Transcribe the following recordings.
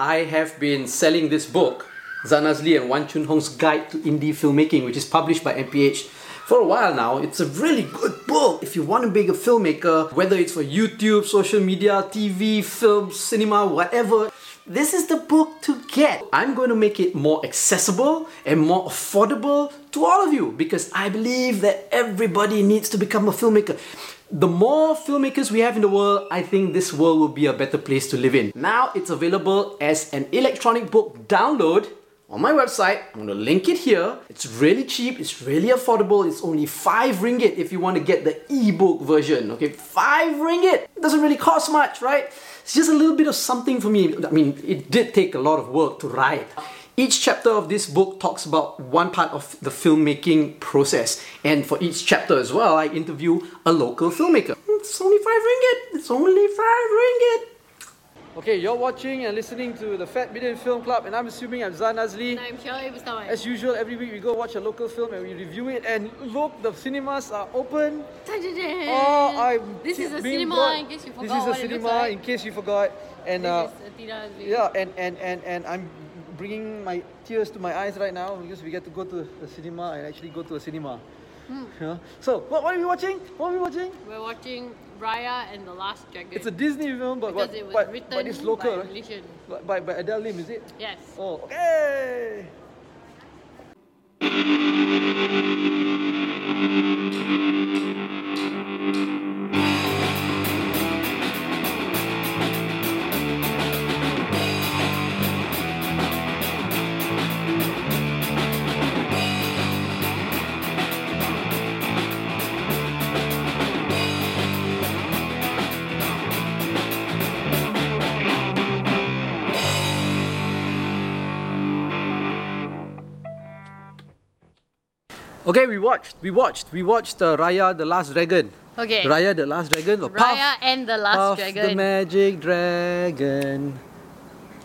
I have been selling this book, Zan Azlee and Wan Chun Hong's Guide to Indie Filmmaking, which is published by MPH for a while now. It's a really good book if you want to be a filmmaker, whether it's for YouTube, social media, TV, film, cinema, whatever. This is the book to get. I'm going to make it more accessible and more affordable to all of you because I believe that everybody needs to become a filmmaker the more filmmakers we have in the world, I think this world will be a better place to live in. Now it's available as an electronic book download on my website. I'm gonna link it here. It's really cheap, it's really affordable. It's only 5 ringgit if you want to get the ebook version. Okay, 5 ringgit. It doesn't really cost much, right? It's just a little bit of something for me. I mean, it did take a lot of work to write. Each chapter of this book talks about one part of the filmmaking process, and for each chapter as well, I interview a local filmmaker. It's only five ringgit. It's only five ringgit. Okay, you're watching and listening to the Fat Bidin Film Club, and I'm assuming I'm Zan Azlee. I'm Shirley Mustafa. As usual, every week we go watch a local film and we review it. And look, the cinemas are open. Oh, I'm This is a cinema, brought- in case you forgot. This is a what cinema, like. in case you forgot. And This uh, is Atira yeah, and, and, and, and I'm bringing my tears to my eyes right now because we get to go to the cinema and actually go to a cinema. Hmm. Yeah. So, what, what are we watching? What are we watching? We're watching Raya and the Last Dragon. It's a Disney film, but, because but, it was but, written but it's local. by right? By, by Adele Lim, is it? Yes. Oh, okay. Okay, we watched, we watched, we watched uh, Raya the Last Dragon. Okay. Raya the Last Dragon. or Raya and the Last Puff Dragon. the magic dragon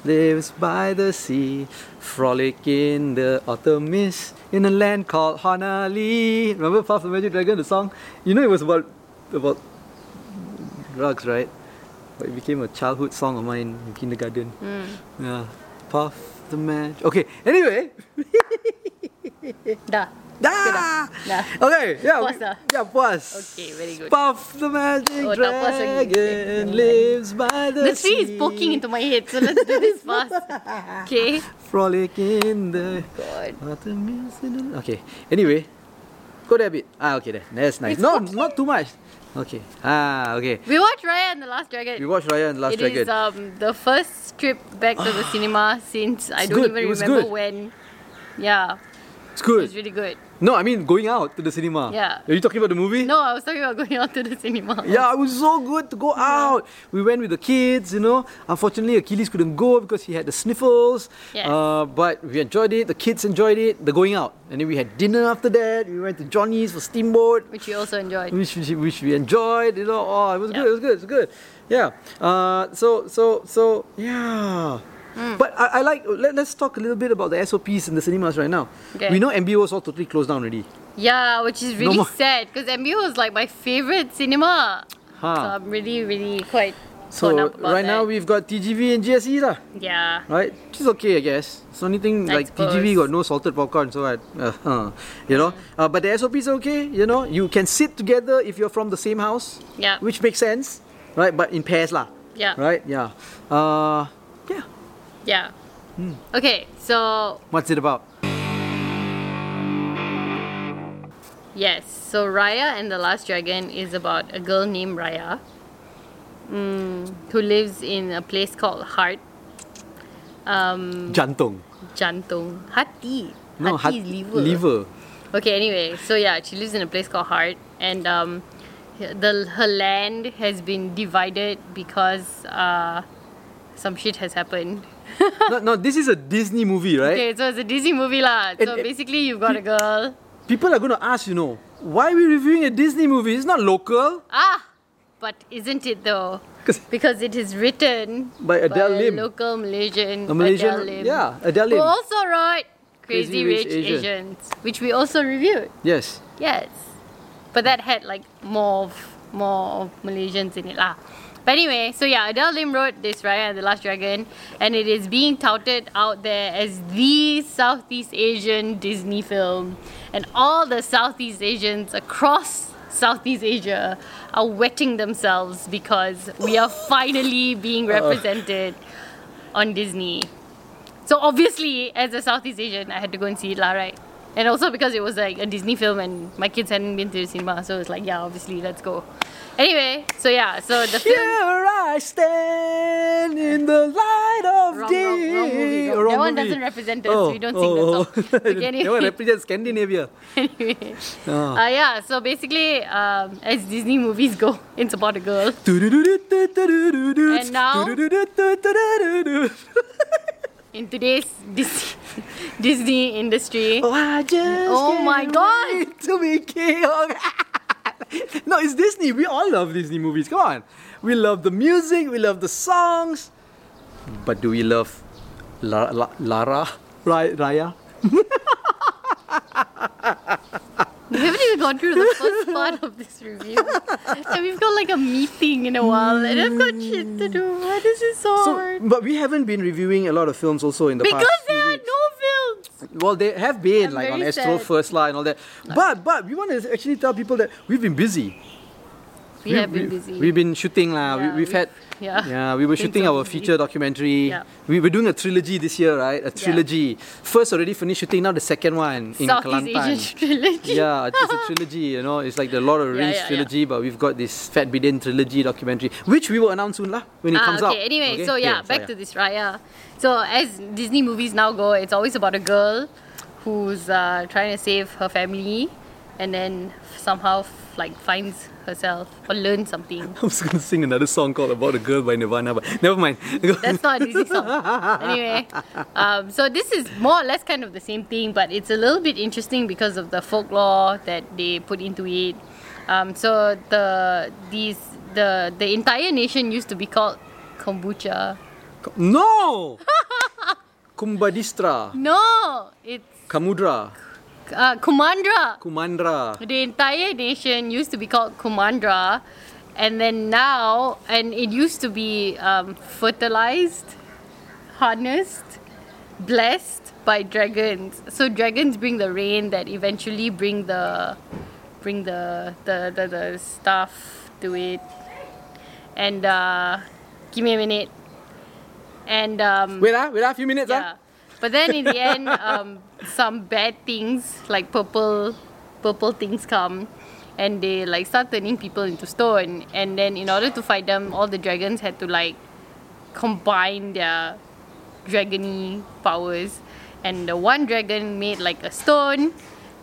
lives by the sea, frolic in the autumn mist in a land called Honah Lee. Remember Puff the Magic Dragon, the song? You know it was about about drugs, right? But it became a childhood song of mine in kindergarten. Hmm. Yeah, Puff the Magic. Okay, anyway. Dah. Ah! Dah. Okay, yeah. Puas Yeah, puas. Okay, very good. Puff the magic Oh, dragon lives by the, The tree is sea. poking into my head, so let's do this fast. Okay. Frolic in the God. in the- Okay. Anyway, go there a bit. Ah, okay, there. That's nice. It's No, poking. not too much. Okay. Ah, okay. We watched Raya and the Last Dragon. We watched Raya and the Last It Dragon. is um the first trip back to the cinema since I don't good, even remember good. when. Yeah, it's good. It's really good. No, I mean going out to the cinema. Yeah. Are you talking about the movie? No, I was talking about going out to the cinema. Yeah, it was so good to go out. We went with the kids, you know. Unfortunately, Achilles couldn't go because he had the sniffles. Yes. Uh, but we enjoyed it. The kids enjoyed it. The going out, and then we had dinner after that. We went to Johnny's for steamboat, Which you also enjoyed. which which, which we enjoyed. You know, oh, it was good. It was good. It was good. Yeah. Uh, so so so yeah. Hmm. But I, I like. Let, let's talk a little bit about the SOPs in the cinemas right now. Okay. We know MBO is all totally closed down already. Yeah, which is really more- sad because MBO is like my favorite cinema. Huh. So I'm really, really quite So torn up about right now we've got TGV and GSC lah. yeah. right? Which is okay, I guess. It's only thing I like TGV suppose. got no salted popcorn, so I, uh, uh, you know. Uh, but the SOPs is okay, you know. You can sit together if you're from the same house, Yeah. which makes sense, right? But in pairs, lah. Yeah. Right? Yeah. Uh, yeah. Yeah. Hmm. Okay, so What's it about? yes, so Raya and the Last Dragon is about a girl named Raya mm, who lives in a place called Heart. Um, Jantung. jantung. Hati. No, Hati hat- liver. Liver. Okay, anyway, so yeah, she lives in a place called Heart and um, the her land has been divided because uh, some shit has happened. no, no, this is a Disney movie, right? Okay, so it's a Disney movie lah. So And- basically, you've got a girl. People are gonna ask, you know, why are we reviewing a Disney movie? It's not local. Ah, but isn't it though? 'Cause- Because it is written By Adele by Lim. a local Malaysian, A Malaysian, Adele Lim, yeah, Adele who Lim. also wrote Crazy, Crazy Rich Rich, Asian. Asians, which we also reviewed. Yes. Yes, but that had like more of more of Malaysians in it lah. But anyway, so yeah, Adele Lim wrote this right, and the Last Dragon, and it is being touted out there as the Southeast Asian Disney film, and all the Southeast Asians across Southeast Asia are wetting themselves because we are finally being uh. represented on Disney. So obviously, as a Southeast Asian, I had to go and see it, lah, right? And also because it was like a Disney film and my kids hadn't been to the cinema, so it's like, yeah, obviously, let's go. Anyway, so yeah, so the film. Here I stand in the light of Wrong, day. wrong, wrong movie. Oh, Wrong. That one movie. doesn't represent us. Oh, we don't sing oh, the oh. song. Okay, that one anyway. represents Scandinavia. anyway. Oh. Uh, yeah, so basically, um, as Disney movies go, it's about a girl. And now- In today's Disney, Disney industry. Oh, I just Oh my God. To be king. no, it's Disney. We all love Disney movies. Come on. We love the music, we love the songs. But do we love La- La- Lara? Raya? We haven't even gone through the first part of this review. and we've got like a meeting in a while, and I've got shit to do. Mm. Why this is so, So, hard? but we haven't been reviewing a lot of films also in the Because past. few there are no films! Well, they have been I'm like on Astro sad. First Line and all that. But but we want to actually tell people that we've been busy. We have been busy. We've been shooting lah. Yeah, we, we've we've- had yeah. yeah. We were shooting so our busy. feature documentary. Yeah. We were doing a trilogy this year, right? A trilogy. First already finished shooting. Now the second one in Southeast Kelantan. Asian trilogy. yeah, it's a trilogy. You know, it's like the Lord of the Rings yeah, yeah. trilogy, but we've got this Fat Bidin trilogy documentary, which we will announce soon lah when it Ah, comes okay. out. Anyway, Okay? Anyway. So yeah, so back to this Raya. So as Disney movies now go, it's always about a girl who's uh, trying to save her family, and then somehow like finds herself or learn something. I was gonna sing another song called "About a Girl" by Nirvana, but never mind. That's not a Disney song. anyway, um, so this is more or less kind of the same thing, but it's a little bit interesting because of the folklore that they put into it. Um, so the these the the entire nation used to be called kombucha. no. Kumbadistra, No, it's Kamudra, uh, Kumandra. Kumandra. The entire nation used to be called Kumandra, and then now, and it used to be um, fertilized, harnessed, blessed by dragons. So dragons bring the rain that eventually bring the bring the the the, the stuff to it. And uh, give me a minute. And um, Wait ah, wait ah, a few minutes yeah. ah. But then in the end, um, some bad things like purple, purple things come, and they like start turning people into stone. And then in order to fight them, all the dragons had to like combine their dragony powers. And the one dragon made like a stone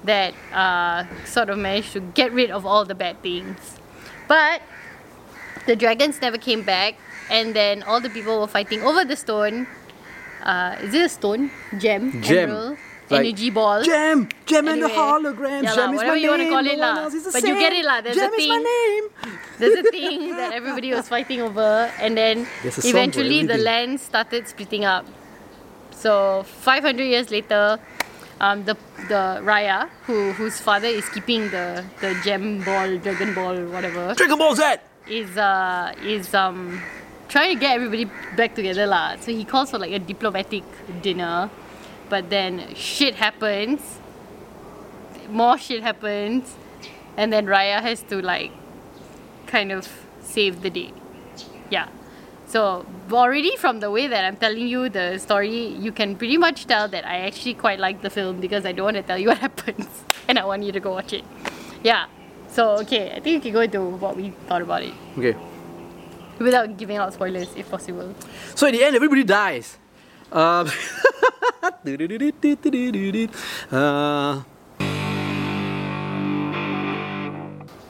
that uh, sort of managed to get rid of all the bad things. But the dragons never came back, and then all the people were fighting over the stone. Uh, is it a stone? Gem? Gem. Emerald? Like, energy ball? Gem, Gem and the Anyway, holograms. yeah Gem lah, is whatever my you wanna call it one lah. else is the But you get it lah, there's a Gem is my thing. name. There's a thing that everybody was fighting over, and then There's a song for eventually the land started splitting up. So 500 years later, um, the the Raya, who whose father is keeping the the gem ball, dragon ball, whatever, Dragon Ball Z. is uh is um trying to get everybody back together lah. So he calls for like a diplomatic dinner, but then shit happens. More shit happens, and then Raya has to like kind of save the day. Yeah. So already from the way that I'm telling you the story, you can pretty much tell that I actually quite like the film because I don't want to tell you what happens, and I want you to go watch it. Yeah. So okay, I think we can go into what we thought about it Okay. Without giving out spoilers if possible. So in the end, everybody dies. Um, uh,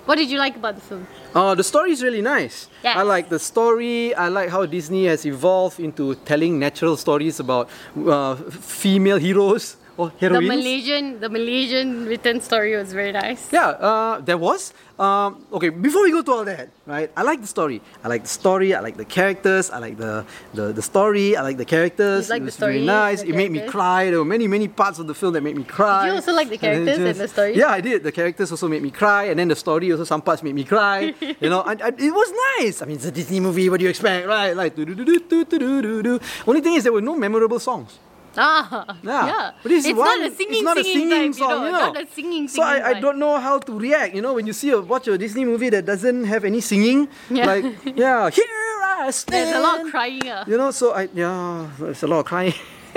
What did you like about the film? Oh, the story is really nice. Yes. I like the story. I like how Disney has evolved into telling natural stories about uh, female heroes Oh, heroines. The Malaysian, the Malaysian written story was very nice. Yeah, uh, there was. Um, okay, before we go to all that, right? I like the story. I like the story. I like the characters. I like the the, the story. I like the characters. You like it was the story, really nice. It made me cry. There were many many parts of the film that made me cry. Did you also like the characters and, just, and, the story. Yeah, I did. The characters also made me cry, and then the story also some parts made me cry. you know, it was nice. I mean, it's a Disney movie. What do you expect, right? Like do do do do do do do. Only thing is there were no memorable songs. Ah, Yeah. yeah. But is it's one, not a singing, it's not a singing, singing type, song, you know, not a singing, So I, I don't know how to react. You know, when you see a watch a Disney movie that doesn't have any singing, Yeah. like yeah, here I stand. There's a lot of crying. Uh. You know, so I yeah, there's a lot of crying.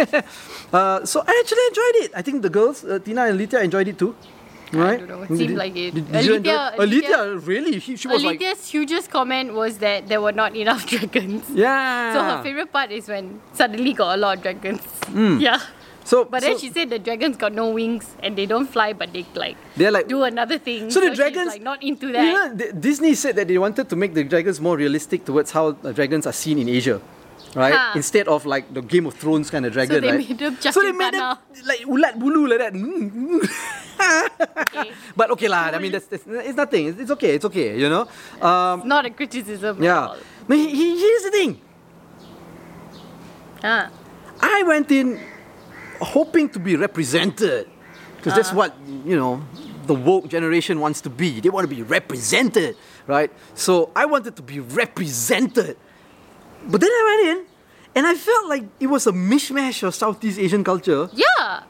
uh, so I actually enjoyed it. I think the girls, uh, Tina and Lithia, enjoyed it too. Right? don't know, it seemed like it. Did, did you Alithia- Alithia, really? She, she was like, hugest comment was that there were not enough dragons. yeah. So her favorite part is when suddenly got a lot of dragons. Hmm. Yeah. So, But then so she said the dragons got no wings and they don't fly, but they like they're like do another thing. So the she's, dragons- like not into that. You know, Disney said that they wanted to make the dragons more realistic towards how dragons are seen in Asia, right? Huh. Instead of like the Game of Thrones kind of dragon, so they right? made them so they made them like ulat bulu like that. Mm, mm. Okay. but okay lah. I mean, that's, that's it's nothing. It's, it's okay. It's okay. You know. Um, Not a criticism at yeah. But he, he, here's the thing. Huh. I went in hoping to be represented because that's Uh-huh. what you know the woke generation wants to be. They want to be represented, right? So I wanted to be represented, but then I went in and I felt like it was a mishmash of Southeast Asian culture, Yeah.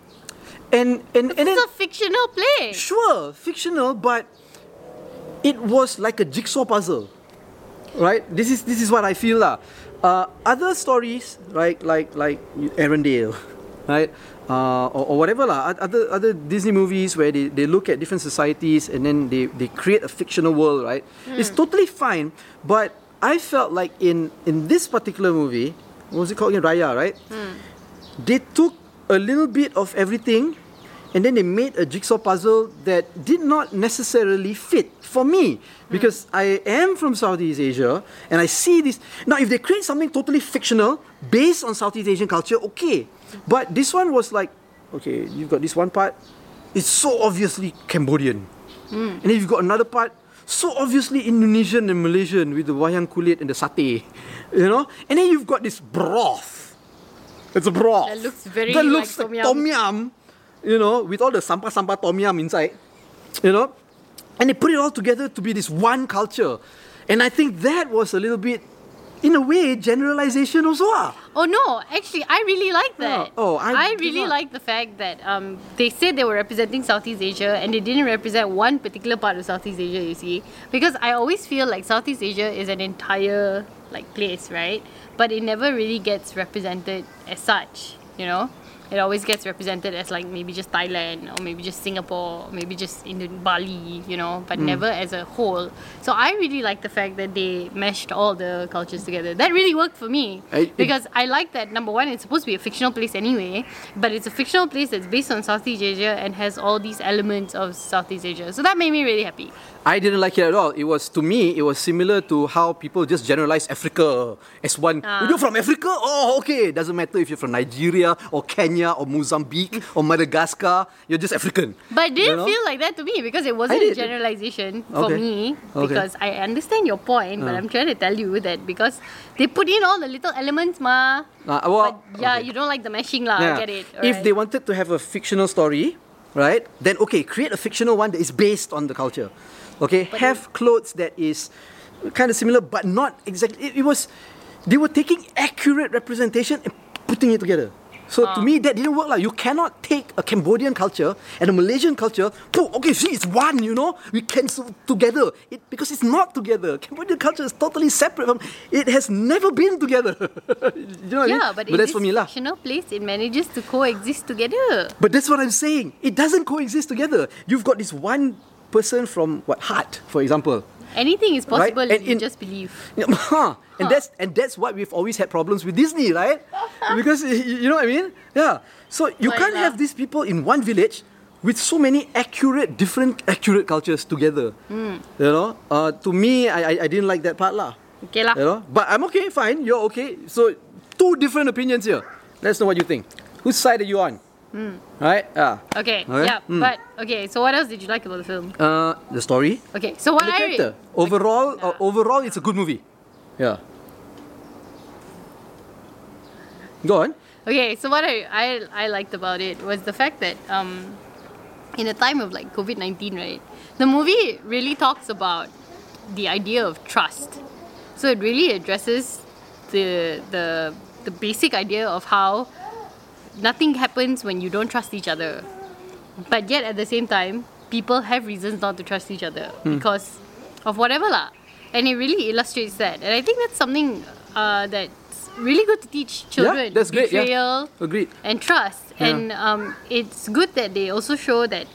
and and and It's a fictional play. sure fictional, but it was like a jigsaw puzzle, right? This is this is what I feel lah. Uh, other stories, right, like like Arendelle, right, uh, or, or whatever lah. Other other Disney movies where they, they look at different societies and then they, they create a fictional world, right? It's totally fine, but I felt like in in this particular movie, what was it called again? Raya, right? Hmm. They took a little bit of everything and then they made a jigsaw puzzle that did not necessarily fit for me hmm. because I am from Southeast Asia and I see this. Now, if they create something totally fictional based on Southeast Asian culture, okay. But this one was like, okay, you've got this one part, it's so obviously Cambodian. Hmm. And then you've got another part, so obviously Indonesian and Malaysian with the wayang kulit and the satay, you know? And then you've got this broth. It's a broth. That looks very That like looks tom like tom yum, you know, with all the sampah sampah tom yum inside, you know, and they put it all together to be this one culture, and I think that was a little bit, in a way, generalization also. ah. Oh no, actually, I really like that. Oh, I did really like the fact that um, they said they were representing Southeast Asia and they didn't represent one particular part of Southeast Asia. You see, because I always feel like Southeast Asia is an entire like place, right? But it never really gets represented as such. You know, it always gets represented as like maybe just Thailand or maybe just Singapore, or maybe just in Bali. You know, but Hmm. never as a whole. So I really like the fact that they meshed all the cultures together. That really worked for me I- it- because I like that number one, it's supposed to be a fictional place anyway, but it's a fictional place that's based on Southeast Asia and has all these elements of Southeast Asia. So that made me really happy. I didn't like it at all. It was to me, it was similar to how people just generalize Africa as one. Ah. You're from Africa? Oh, okay. Doesn't matter if you're from Nigeria or Kenya or Mozambique or Madagascar. You're just African. But it didn't You know? feel like that to me because it wasn't a generalization for Okay. me. Okay. Because I understand your point, but Ah. I'm trying to tell you that because they put in all the little elements, ma. Uh, well, But yeah, okay. you don't like the meshing, lah. I get it. If alright. they wanted to have a fictional story, right, then okay, create a fictional one that is based on the culture. Okay, have clothes that is kind of similar but not exactly. It, it was, they were taking accurate representation and putting it together. So to Ah. me, that didn't work. Like you cannot take a Cambodian culture and a Malaysian culture. Pooh, okay, see, it's one. You know, we can so together. It because it's not together. Cambodian culture is totally separate from. It has never been together. you know what I mean? yeah, but, but in that's this for me lah. fictional place, it manages to coexist together. But that's what I'm saying. It doesn't coexist together. You've got this one person from what Heart, for example. Anything is Right, possible and if you just believe. Huh. And that's and that's what we've always had problems with Disney, right? because you know what I mean? Yeah. So you Why can't have these people in one village with so many accurate, different accurate cultures together. Hmm. You know, uh, to me, I, I I didn't like that part lah. Okay lah. You know, but I'm okay, fine. You're okay. So two different opinions here. Let's know what you think. Whose side are you on? Right? Yeah. Okay. Okay, Yeah. mm. But okay. So what else did you like about the film? Uh, the story, Okay. So what the I character. Overall, uh, overall, it's a good movie. Yeah. Go on. Okay, so what I, I I liked about it was the fact that um, in a time of like COVID nineteen, right, the movie really talks about the idea of trust. So it really addresses the the the basic idea of how nothing happens when you don't trust each other, but yet at the same time, people have reasons not to trust each other because of whatever lah. And it really illustrates that, and I think that's something uh, that's really good to teach children. yeah, that's great. Yeah. Betrayal Agreed. and trust. Yeah. And um, it's good that they also show that,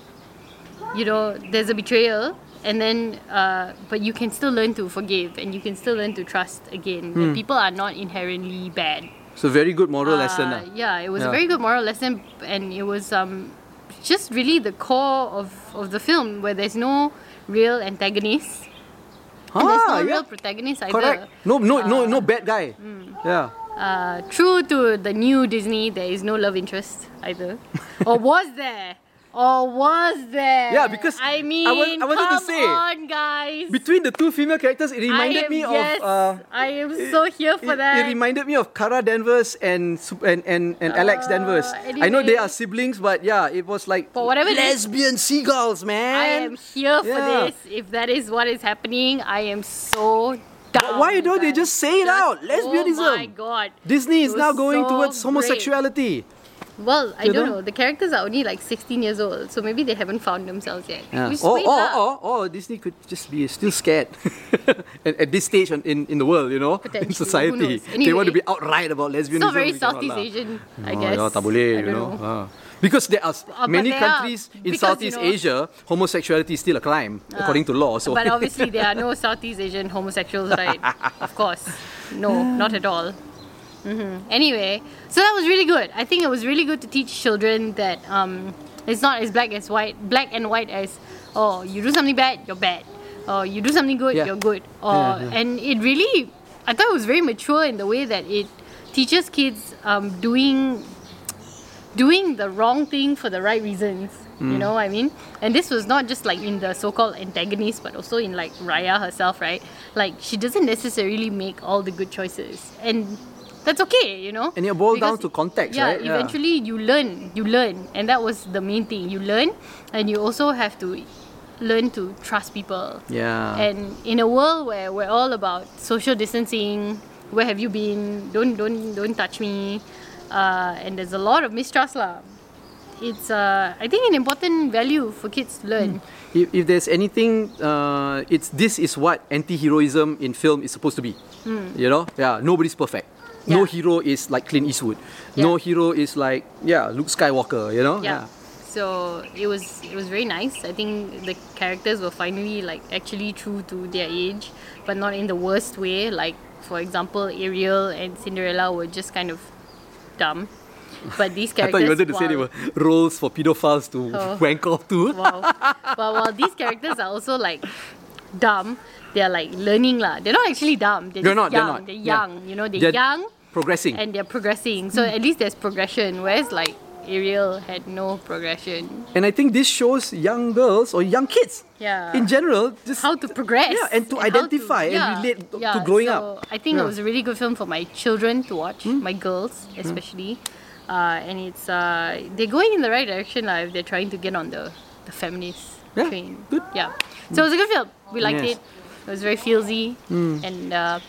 you know, there's a betrayal, and then, uh, but you can still learn to forgive, and you can still learn to trust again. That people are not inherently bad. So very good moral Uh, lesson. lah. Yeah, it was a very good moral lesson, and it was um, just really the core of, of the film, where there's no real antagonist. and there's no Ah, yeah. real protagonist either. Correct. No, no, no, no Uh, bad guy. hmm. Yeah. Uh, true to the new Disney, there is no love interest either. or was there? Or was there? Yeah, because I mean, I was- I wanted to come say, on, guys. Between the two female characters, it reminded am, me yes, of. Uh, I am so here it, for that. it reminded me of Kara Danvers and and and, and Alex Uh, Danvers. I know they are siblings, but yeah, it was like For whatever it lesbian seagulls, man. I am here for this. If that is what is happening, I am so down. why don't they just say it out? Lesbianism. Oh my god. Disney is now going so towards great. Homosexuality. Well, I You don't know? know. The characters are only like 16 years old, so maybe they haven't found themselves yet. Yeah. Which is Or, sweet or, or, or Disney could just be still scared at, at this stage on- in, in the world, you know, in society. knows? They want to be outright about lesbianism. It's not very Southeast. Asian, I Oh, guess. yeah, tak boleh, I you know. know. Ah. Because there are Uh, many there are, countries in Southeast you know- Asia, homosexuality is still a crime according to law. So But obviously, there are no Southeast Asian homosexuals, right? of course. No, not at all. Hmm Anyway, so that was really good. I think it was really good to teach children that um, it's not as black as white, black and white as oh, you do something bad, you're bad, or you do something good, Yeah. you're good, or Yeah, yeah. and it really, I thought it was very mature in the way that it teaches kids um, doing doing the wrong thing for the right reasons. You know what I mean? And this was not just like in the so-called antagonist, but also in like Raya herself, right? Like she doesn't necessarily make all the good choices, and that's okay, you know. And it boils down to context, yeah, right? Yeah. eventually you learn, you learn, and that was the main thing. You learn, and you also have to learn to trust people. yeah. And in a world where we're all about social distancing, where have you been? Don't don't don't touch me. Uh, and there's a lot of mistrust lah. It's uh, I think an important value for kids to learn. if, if there's anything, uh, it's this is what anti-heroism in film is supposed to be. You know, yeah, nobody's perfect. No Hmm. Hero is like Clint Eastwood. No hero is like yeah Luke Skywalker. You know, Yeah. So it was it was very nice. I think the characters were finally like actually true to their age, but not in the worst way. Like for example, Ariel and Cinderella were just kind of dumb. But these characters. I thought you wanted to say they were roles for pedophiles to Oh. wank off to. wow. but while these characters are also like dumb, they're like learning lah. They're not actually dumb. They're, They're just not, they're young. not. They're Yeah. young. You know, they're, They're young Progressing. and they're progressing. So at least there's progression. Whereas like Ariel had no progression. And I think this shows young girls or young kids Yeah. in general just how to progress. Yeah, and to how identify and relate to growing so up. I think Yeah. Hmm? it was a really good film for my children to watch, my girls especially. Uh, and it's uh, they're going in the right direction lah if they're trying to get on the, the feminist Yeah, train. good. Yeah. So it was a good film. We liked Yes. it. It was very feelsy Hmm. and uh,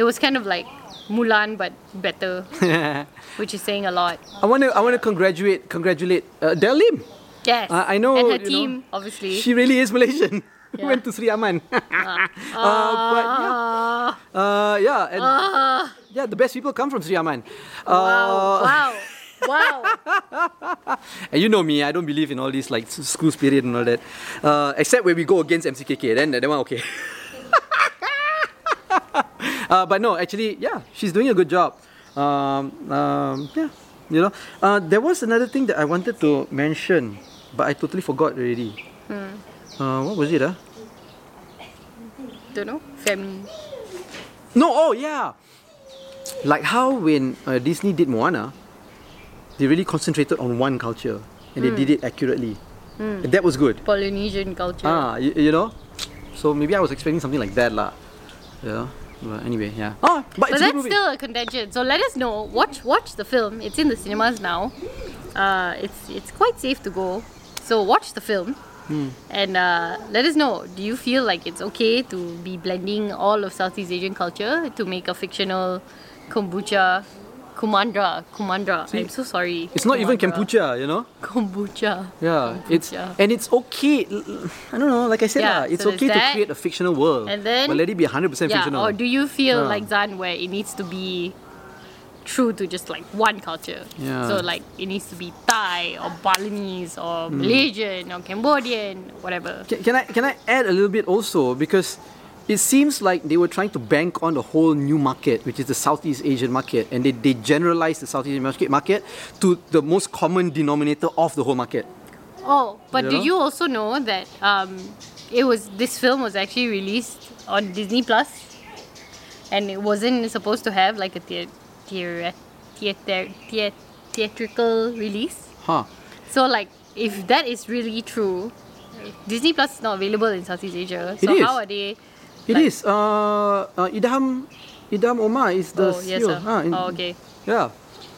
it was kind of like Mulan but better, which is saying a lot. I want to I want to congratulate congratulate uh, Del Lim. Yes. Uh, I know, And her you know, team, obviously. She really is Malaysian. Yeah. Went to Sri Aman. uh, but yeah, Ah, uh, yeah, and ah, yeah, the best people come from Sri Aman. Uh, wow, wow, wow. And you know me, I don't believe in all this like school spirit and all that. Uh, except when we go against MCKK, then that one okay. uh, but no, actually, yeah, she's doing a good job. Um, um, yeah, you know. Uh, there was another thing that I wanted to mention, but I totally forgot already. Uh, what was it? Uh? Don't know. Femi. No, oh yeah. Like how when uh, Disney did Moana, they really concentrated on one culture and they did it accurately. That was good. Polynesian culture. Ah, you, you know? So maybe I was expecting something like that lah. Yeah. But anyway, yeah. Oh, but, But it's a that's movie. still a contention. So let us know. Watch watch the film. It's in the cinemas now. Uh, it's it's quite safe to go. So watch the film. Hmm. And uh, let us know. Do you feel like it's okay to be blending all of Southeast Asian culture to make a fictional kombucha, kumandra, kumandra? I'm so sorry. It's not even kombucha, you know? Kombucha. Yeah, it's and it's okay. I don't know, like I said, Yeah, lah, it's so okay to create a fictional world, And then- but let it be 100% Yeah. fictional. Or do you feel Yeah. like Zan where it needs to be true to just like one culture? Yeah. So like it needs to be Thai or Balinese or Hmm. Malaysian or Cambodian, whatever. Can, can I can I add a little bit also because it seems like they were trying to bank on the whole new market, which is the Southeast Asian market, and they, they generalized the Southeast Asian market, market to the most common denominator of the whole market. Oh, but You did know? you also know that um, it was this film was actually released on Disney Plus, and it wasn't supposed to have like a theater thea- theatrical release. Huh. So like, if that is really true, Disney Plus is not available in Southeast Asia. So how are they? It Like- is. Uh, uh, Idham, Idham Omar is the oh yes, CEO. sir. Ah, in- oh okay. Yeah.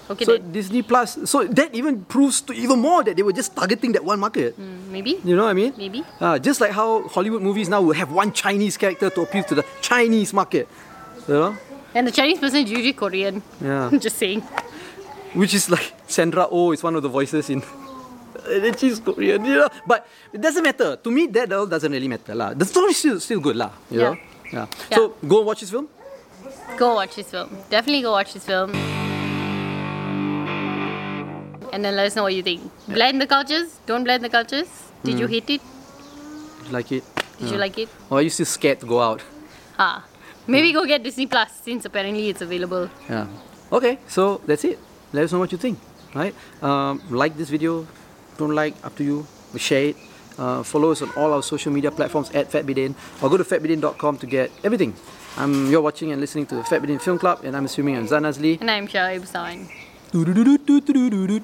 Okay so then. Disney Plus. So that even proves to even more that they were just targeting that one market. Mm, maybe. You know what I mean? Maybe. Uh, just like how Hollywood movies now will have one Chinese character to appeal to the Chinese market. You know? And the Chinese person is usually Korean. Yeah. I'm just saying. Which is like Sandra Oh is one of the voices in. And she's Korean, you know. But it doesn't matter. To me, that all doesn't really matter. lah. The story's still, still good. lah. You Yeah. know? Yeah. So go watch this film. Go watch this film. Definitely go watch this film. And then let us know what you think. Blend the cultures. Don't blend the cultures. Did Mm. you hate it? Like it? Did you like it? Or are you still scared to go out? Ah. Maybe go get Disney Plus since apparently it's available. Yeah. Okay, so that's it. Let us know what you think. Right? Um, like this video. Don't like, up to you. Share it. Uh, follow us on all our social media platforms at FatBidin or go to fatbidin.com to get everything. Um, you're watching and listening to Fat Bidin Film Club, and I'm assuming I'm Zan Azlee. And I'm Shah. Doo-doo-doo-doo-doo-doo-doo-doo.